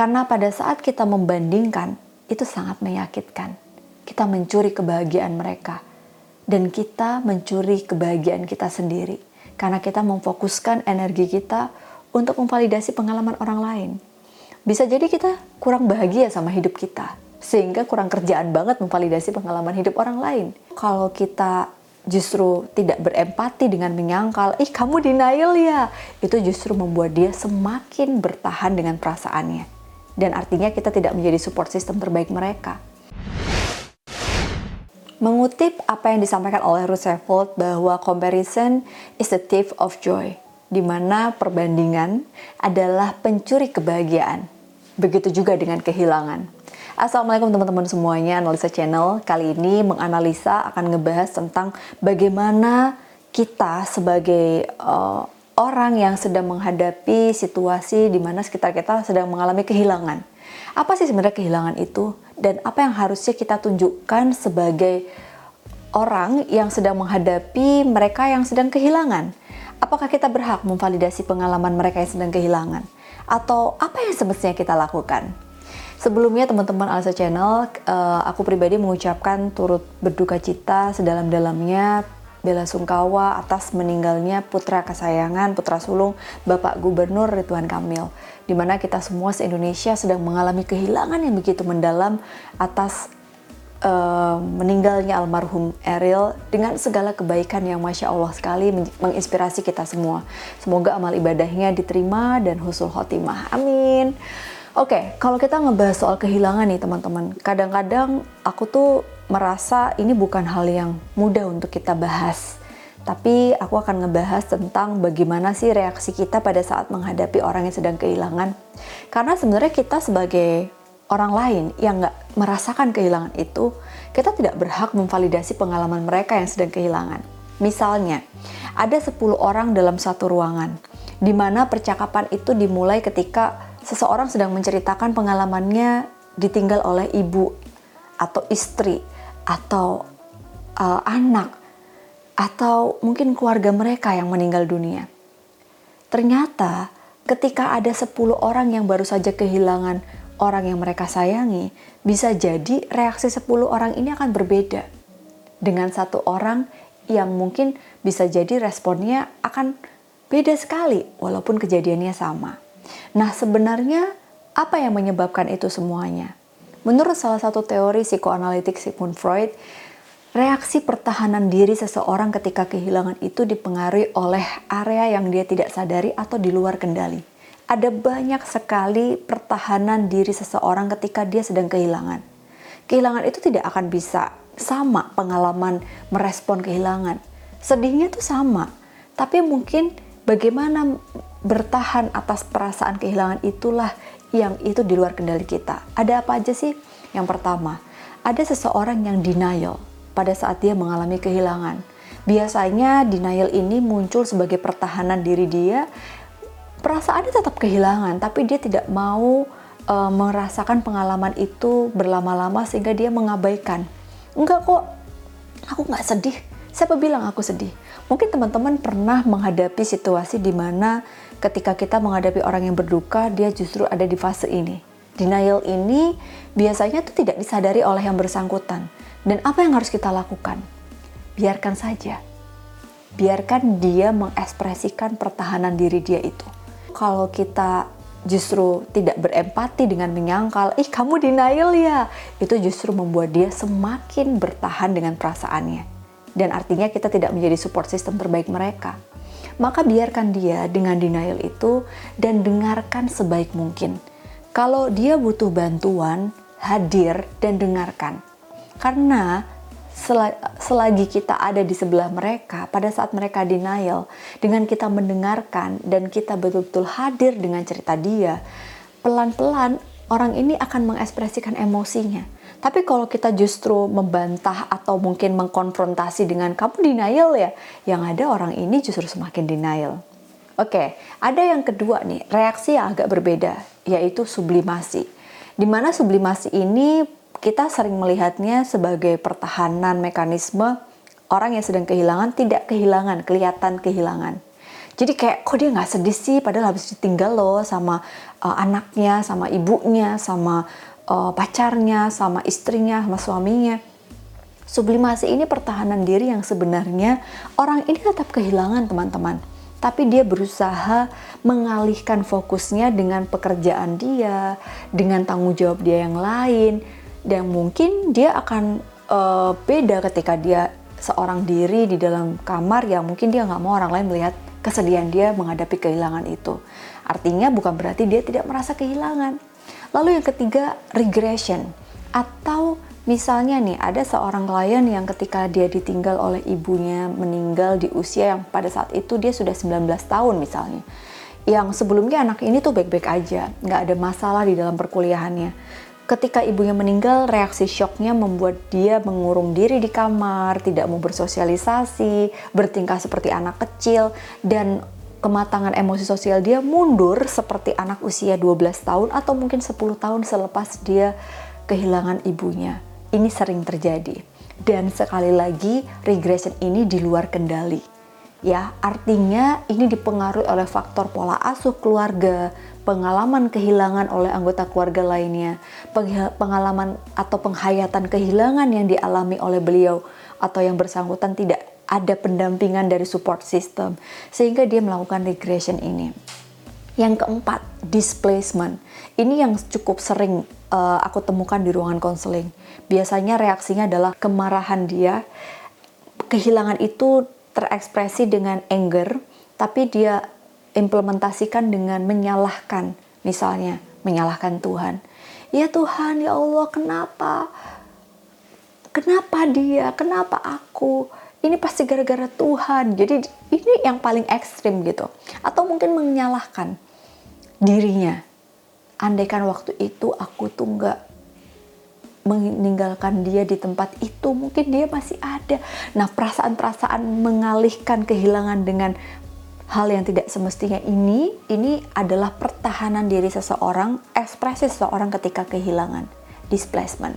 Karena pada saat kita membandingkan, itu sangat menyakitkan. Kita mencuri kebahagiaan mereka. Dan kita mencuri kebahagiaan kita sendiri. Karena kita memfokuskan energi kita untuk memvalidasi pengalaman orang lain. Bisa jadi kita kurang bahagia sama hidup kita. Sehingga kurang kerjaan banget memvalidasi pengalaman hidup orang lain. Kalau kita justru tidak berempati dengan menyangkal, ih kamu denial ya, itu justru membuat dia semakin bertahan dengan perasaannya. Dan artinya kita tidak menjadi support system terbaik mereka. Mengutip apa yang disampaikan oleh Roosevelt bahwa comparison is the thief of joy, di mana perbandingan adalah pencuri kebahagiaan. Begitu juga dengan kehilangan. Assalamualaikum teman-teman semuanya, Analisa Channel kali ini menganalisa akan ngebahas tentang bagaimana kita sebagai uh, orang yang sedang menghadapi situasi di mana sekitar kita sedang mengalami kehilangan. Apa sih sebenarnya kehilangan itu? dan apa yang harusnya kita tunjukkan sebagai orang yang sedang menghadapi mereka yang sedang kehilangan. Apakah kita berhak memvalidasi pengalaman mereka yang sedang kehilangan? Atau apa yang semestinya kita lakukan? Sebelumnya teman-teman Alisa Channel, uh, aku pribadi mengucapkan turut berduka cita sedalam-dalamnya bela sungkawa atas meninggalnya putra kesayangan, putra sulung Bapak Gubernur Ridwan Kamil, di mana kita semua se-Indonesia sedang mengalami kehilangan yang begitu mendalam atas uh, meninggalnya almarhum Eril dengan segala kebaikan yang Masya Allah sekali menginspirasi kita semua. Semoga amal ibadahnya diterima dan husul khotimah. Amin. Oke, okay, kalau kita ngebahas soal kehilangan nih teman-teman, kadang-kadang aku tuh merasa ini bukan hal yang mudah untuk kita bahas. Tapi aku akan ngebahas tentang bagaimana sih reaksi kita pada saat menghadapi orang yang sedang kehilangan. Karena sebenarnya kita sebagai orang lain yang nggak merasakan kehilangan itu, kita tidak berhak memvalidasi pengalaman mereka yang sedang kehilangan. Misalnya, ada 10 orang dalam satu ruangan, di mana percakapan itu dimulai ketika seseorang sedang menceritakan pengalamannya ditinggal oleh ibu atau istri atau uh, anak atau mungkin keluarga mereka yang meninggal dunia. Ternyata ketika ada 10 orang yang baru saja kehilangan orang yang mereka sayangi, bisa jadi reaksi 10 orang ini akan berbeda. Dengan satu orang yang mungkin bisa jadi responnya akan beda sekali walaupun kejadiannya sama. Nah, sebenarnya apa yang menyebabkan itu semuanya? Menurut salah satu teori psikoanalitik Sigmund Freud, reaksi pertahanan diri seseorang ketika kehilangan itu dipengaruhi oleh area yang dia tidak sadari atau di luar kendali. Ada banyak sekali pertahanan diri seseorang ketika dia sedang kehilangan. Kehilangan itu tidak akan bisa sama pengalaman merespon kehilangan. Sedihnya tuh sama, tapi mungkin bagaimana bertahan atas perasaan kehilangan itulah yang itu di luar kendali kita. Ada apa aja sih? Yang pertama, ada seseorang yang denial pada saat dia mengalami kehilangan. Biasanya denial ini muncul sebagai pertahanan diri dia. Perasaannya tetap kehilangan, tapi dia tidak mau uh, merasakan pengalaman itu berlama-lama sehingga dia mengabaikan. Enggak kok, aku nggak sedih. Siapa bilang aku sedih? Mungkin teman-teman pernah menghadapi situasi di mana ketika kita menghadapi orang yang berduka, dia justru ada di fase ini. Denial ini biasanya itu tidak disadari oleh yang bersangkutan. Dan apa yang harus kita lakukan? Biarkan saja. Biarkan dia mengekspresikan pertahanan diri dia itu. Kalau kita justru tidak berempati dengan menyangkal, ih kamu denial ya, itu justru membuat dia semakin bertahan dengan perasaannya. Dan artinya kita tidak menjadi support system terbaik mereka maka biarkan dia dengan denial itu dan dengarkan sebaik mungkin. Kalau dia butuh bantuan, hadir dan dengarkan. Karena selagi kita ada di sebelah mereka, pada saat mereka denial, dengan kita mendengarkan dan kita betul-betul hadir dengan cerita dia, pelan-pelan orang ini akan mengekspresikan emosinya tapi kalau kita justru membantah atau mungkin mengkonfrontasi dengan kamu denial ya, yang ada orang ini justru semakin denial. Oke, ada yang kedua nih, reaksi yang agak berbeda, yaitu sublimasi. Di mana sublimasi ini kita sering melihatnya sebagai pertahanan mekanisme orang yang sedang kehilangan tidak kehilangan, kelihatan kehilangan. Jadi kayak kok dia nggak sedih sih padahal habis ditinggal loh sama uh, anaknya, sama ibunya, sama uh, pacarnya, sama istrinya, sama suaminya. Sublimasi ini pertahanan diri yang sebenarnya orang ini tetap kehilangan teman-teman. Tapi dia berusaha mengalihkan fokusnya dengan pekerjaan dia, dengan tanggung jawab dia yang lain, dan mungkin dia akan uh, beda ketika dia seorang diri di dalam kamar yang mungkin dia nggak mau orang lain melihat kesedihan dia menghadapi kehilangan itu. Artinya bukan berarti dia tidak merasa kehilangan. Lalu yang ketiga, regression. Atau misalnya nih, ada seorang klien yang ketika dia ditinggal oleh ibunya meninggal di usia yang pada saat itu dia sudah 19 tahun misalnya. Yang sebelumnya anak ini tuh baik-baik aja, nggak ada masalah di dalam perkuliahannya ketika ibunya meninggal, reaksi syoknya membuat dia mengurung diri di kamar, tidak mau bersosialisasi, bertingkah seperti anak kecil, dan kematangan emosi sosial dia mundur seperti anak usia 12 tahun atau mungkin 10 tahun selepas dia kehilangan ibunya. Ini sering terjadi. Dan sekali lagi, regression ini di luar kendali. Ya, artinya ini dipengaruhi oleh faktor pola asuh keluarga, pengalaman kehilangan oleh anggota keluarga lainnya, pengalaman atau penghayatan kehilangan yang dialami oleh beliau atau yang bersangkutan tidak ada pendampingan dari support system sehingga dia melakukan regression ini. Yang keempat, displacement. Ini yang cukup sering uh, aku temukan di ruangan konseling. Biasanya reaksinya adalah kemarahan dia. Kehilangan itu terekspresi dengan anger, tapi dia implementasikan dengan menyalahkan, misalnya menyalahkan Tuhan. Ya Tuhan, ya Allah, kenapa? Kenapa dia? Kenapa aku? Ini pasti gara-gara Tuhan. Jadi ini yang paling ekstrim gitu. Atau mungkin menyalahkan dirinya. Andaikan waktu itu aku tuh nggak meninggalkan dia di tempat itu, mungkin dia masih ada. Nah, perasaan-perasaan mengalihkan kehilangan dengan hal yang tidak semestinya ini ini adalah pertahanan diri seseorang, ekspresi seseorang ketika kehilangan, displacement.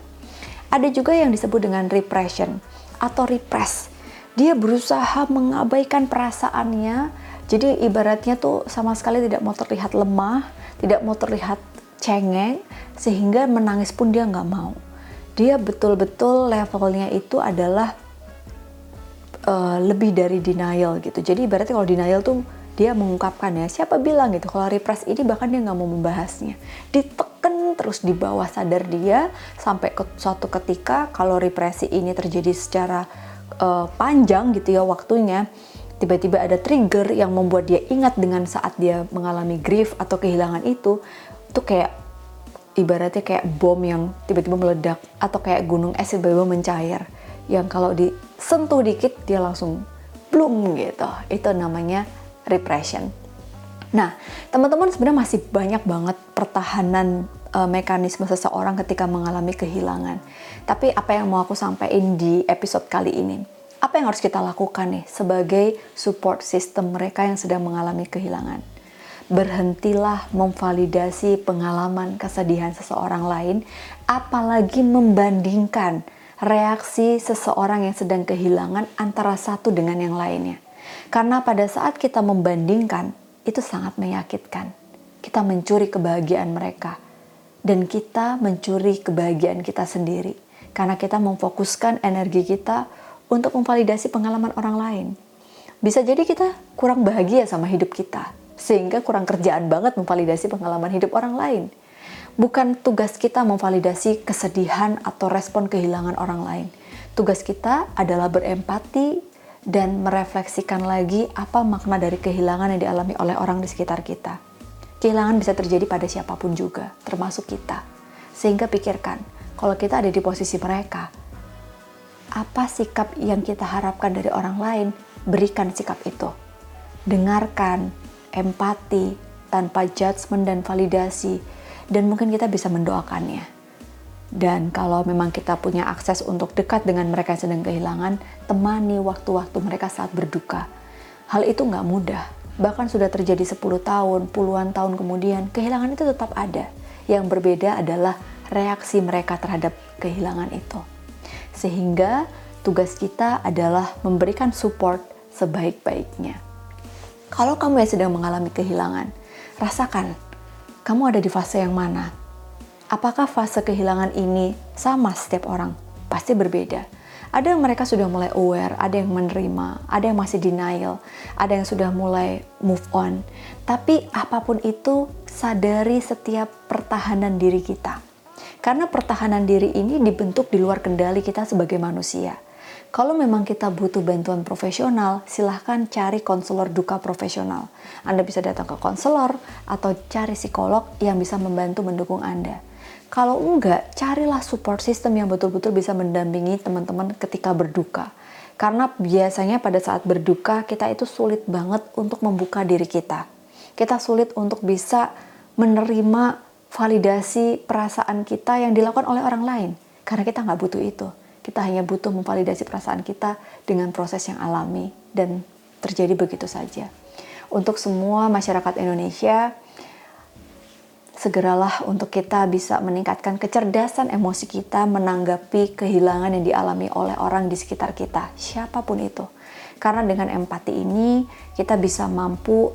Ada juga yang disebut dengan repression atau repress. Dia berusaha mengabaikan perasaannya. Jadi ibaratnya tuh sama sekali tidak mau terlihat lemah, tidak mau terlihat cengeng, sehingga menangis pun dia nggak mau. Dia betul-betul levelnya itu adalah uh, lebih dari denial gitu. Jadi berarti kalau denial tuh dia mengungkapkan ya siapa bilang gitu kalau repress ini bahkan dia nggak mau membahasnya diteken terus di bawah sadar dia sampai ke suatu ketika kalau represi ini terjadi secara uh, panjang gitu ya waktunya tiba-tiba ada trigger yang membuat dia ingat dengan saat dia mengalami grief atau kehilangan itu itu kayak ibaratnya kayak bom yang tiba-tiba meledak atau kayak gunung es tiba-tiba mencair yang kalau disentuh dikit dia langsung bloom gitu. Itu namanya repression. Nah, teman-teman sebenarnya masih banyak banget pertahanan e, mekanisme seseorang ketika mengalami kehilangan. Tapi apa yang mau aku sampaikan di episode kali ini? Apa yang harus kita lakukan nih sebagai support system mereka yang sedang mengalami kehilangan? Berhentilah memvalidasi pengalaman kesedihan seseorang lain, apalagi membandingkan reaksi seseorang yang sedang kehilangan antara satu dengan yang lainnya. Karena pada saat kita membandingkan, itu sangat menyakitkan. Kita mencuri kebahagiaan mereka. Dan kita mencuri kebahagiaan kita sendiri. Karena kita memfokuskan energi kita untuk memvalidasi pengalaman orang lain. Bisa jadi kita kurang bahagia sama hidup kita. Sehingga kurang kerjaan banget memvalidasi pengalaman hidup orang lain Bukan tugas kita memvalidasi kesedihan atau respon kehilangan orang lain. Tugas kita adalah berempati dan merefleksikan lagi apa makna dari kehilangan yang dialami oleh orang di sekitar kita. Kehilangan bisa terjadi pada siapa pun juga, termasuk kita. Sehingga pikirkan, kalau kita ada di posisi mereka, apa sikap yang kita harapkan dari orang lain, berikan sikap itu. Dengarkan, empati, tanpa judgement dan validasi, dan mungkin kita bisa mendoakannya. Dan kalau memang kita punya akses untuk dekat dengan mereka yang sedang kehilangan, temani waktu-waktu mereka saat berduka. Hal itu nggak mudah. Bahkan sudah terjadi 10 tahun, puluhan tahun kemudian, kehilangan itu tetap ada. Yang berbeda adalah reaksi mereka terhadap kehilangan itu. Sehingga tugas kita adalah memberikan support sebaik-baiknya. Kalau kamu yang sedang mengalami kehilangan, rasakan kamu ada di fase yang mana. Apakah fase kehilangan ini sama setiap orang? Pasti berbeda. Ada yang mereka sudah mulai aware, ada yang menerima, ada yang masih denial, ada yang sudah mulai move on. Tapi apa pun itu, sadari setiap pertahanan diri kita. Karena pertahanan diri ini dibentuk di luar kendali kita sebagai manusia. Kalau memang kita butuh bantuan profesional, silahkan cari konselor duka profesional. Anda bisa datang ke konselor atau cari psikolog yang bisa membantu mendukung Anda. Kalau enggak, carilah support system yang betul-betul bisa mendampingi teman-teman ketika berduka. Karena biasanya pada saat berduka, kita itu sulit banget untuk membuka diri kita. Kita sulit untuk bisa menerima validasi perasaan kita yang dilakukan oleh orang lain. Karena kita nggak butuh itu kita hanya butuh memvalidasi perasaan kita dengan proses yang alami dan terjadi begitu saja. Untuk semua masyarakat Indonesia, segeralah untuk kita bisa meningkatkan kecerdasan emosi kita menanggapi kehilangan yang dialami oleh orang di sekitar kita, siapa pun itu. Karena dengan empati ini kita bisa mampu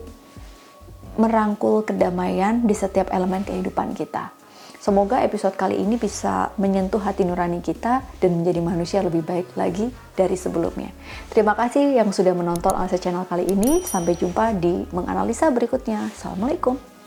merangkul kedamaian di setiap elemen kehidupan kita. Semoga episode kali ini bisa menyentuh hati nurani kita dan menjadi manusia lebih baik lagi dari sebelumnya. Terima kasih yang sudah menonton Alisa Channel kali ini. Sampai jumpa di menganalisa berikutnya. Assalamualaikum.